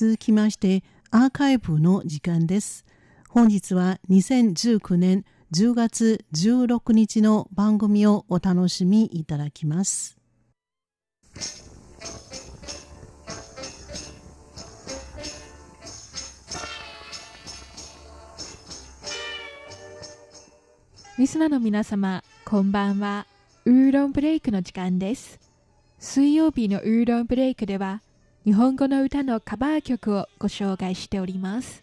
続きましてアーカイブの時間です。本日は2019年10月16日の番組をお楽しみいただきます。リスナーの皆様、こんばんは。ウーロンブレイクの時間です。水曜日のウーロンブレイクでは、日本語の歌のカバー曲をご紹介しております。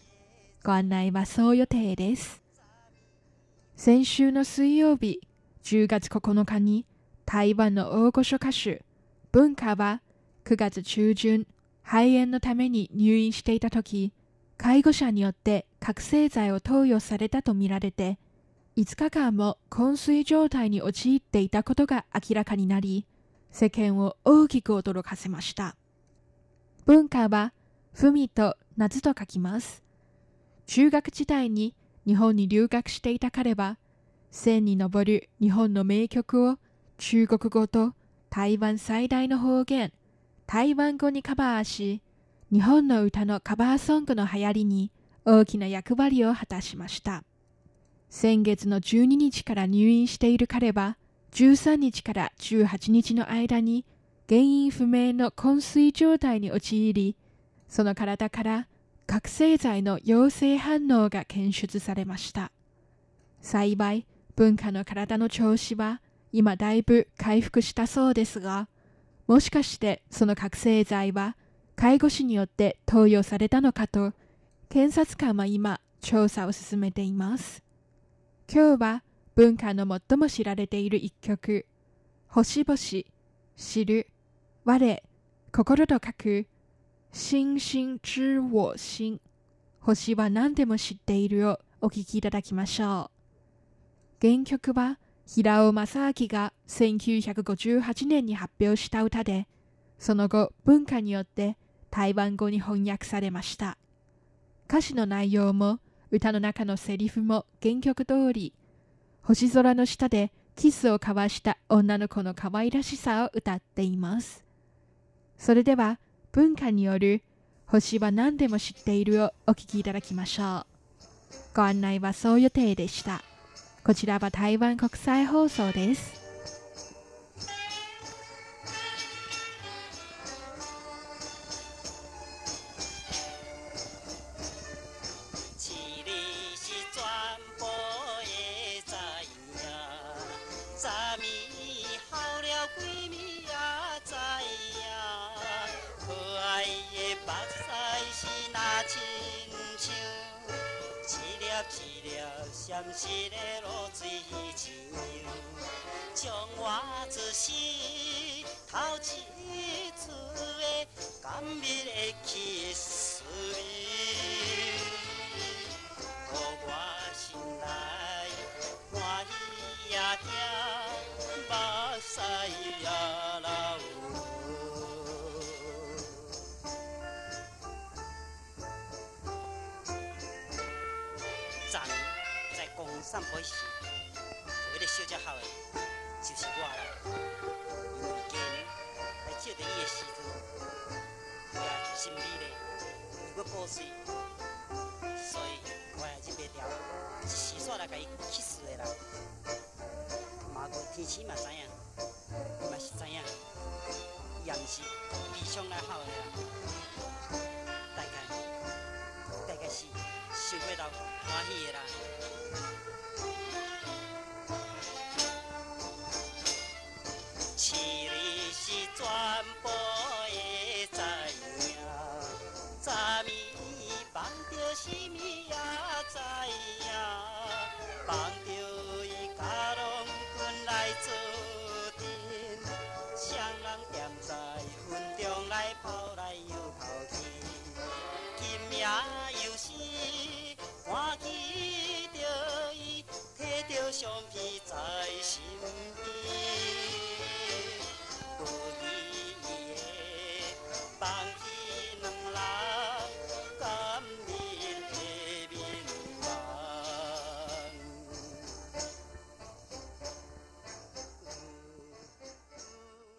ご案内はそう予定です。先週の水曜日、10月9日に台湾の大御所歌手、文化は9月中旬、肺炎のために入院していた時、介護者によって覚醒剤を投与されたとみられて、5日間も昏睡状態に陥っていたことが明らかになり、世間を大きく驚かせました。文化は、文と夏と書きます。中学時代に日本に留学していた彼は、千に上る日本の名曲を中国語と台湾最大の方言、台湾語にカバーし、日本の歌のカバーソングの流行りに大きな役割を果たしました。先月の12日から入院している彼は、13日から18日の間に原因不明の昏睡状態に陥り、その体から覚醒剤の陽性反応が検出されました。幸い、文化の体の調子は今だいぶ回復したそうですが、もしかしてその覚醒剤は介護士によって投与されたのかと、検察官は今調査を進めています。今日は文化の最も知られている一曲、星々、知る、我、心と書く、星星知我心。星は何でも知っているをお聴きいただきましょう。原曲は平尾正明が1958年に発表した歌で、その後文化によって台湾語に翻訳されました。歌詞の内容も歌の中のセリフも原曲通り、星空の下でキスを交わした女の子の可愛らしさを歌っています。それでは文化による星は何でも知っているをお聞きいただきましょう。ご案内はそう予定でした。こちらは台湾国際放送です。一个落水伊像，将我自私头一次的甘蜜的气死你。我我心内欢喜也痛，目屎也流。散步时，有一个小姐好的，就是我啦。因为家呢，来照着伊的时阵，也心里咧有个破碎，所以我也忍袂掉，一时煞来甲伊气死的啦。马过天气嘛知影，伊嘛是知影，伊也毋是悲伤来好的啦。大概大概是想袂到欢喜的啦。是你是全部的知影，昨暝梦到什么也知影，梦到伊甲龙卷来做阵，双人站在云中来跑来又跑去，今夜。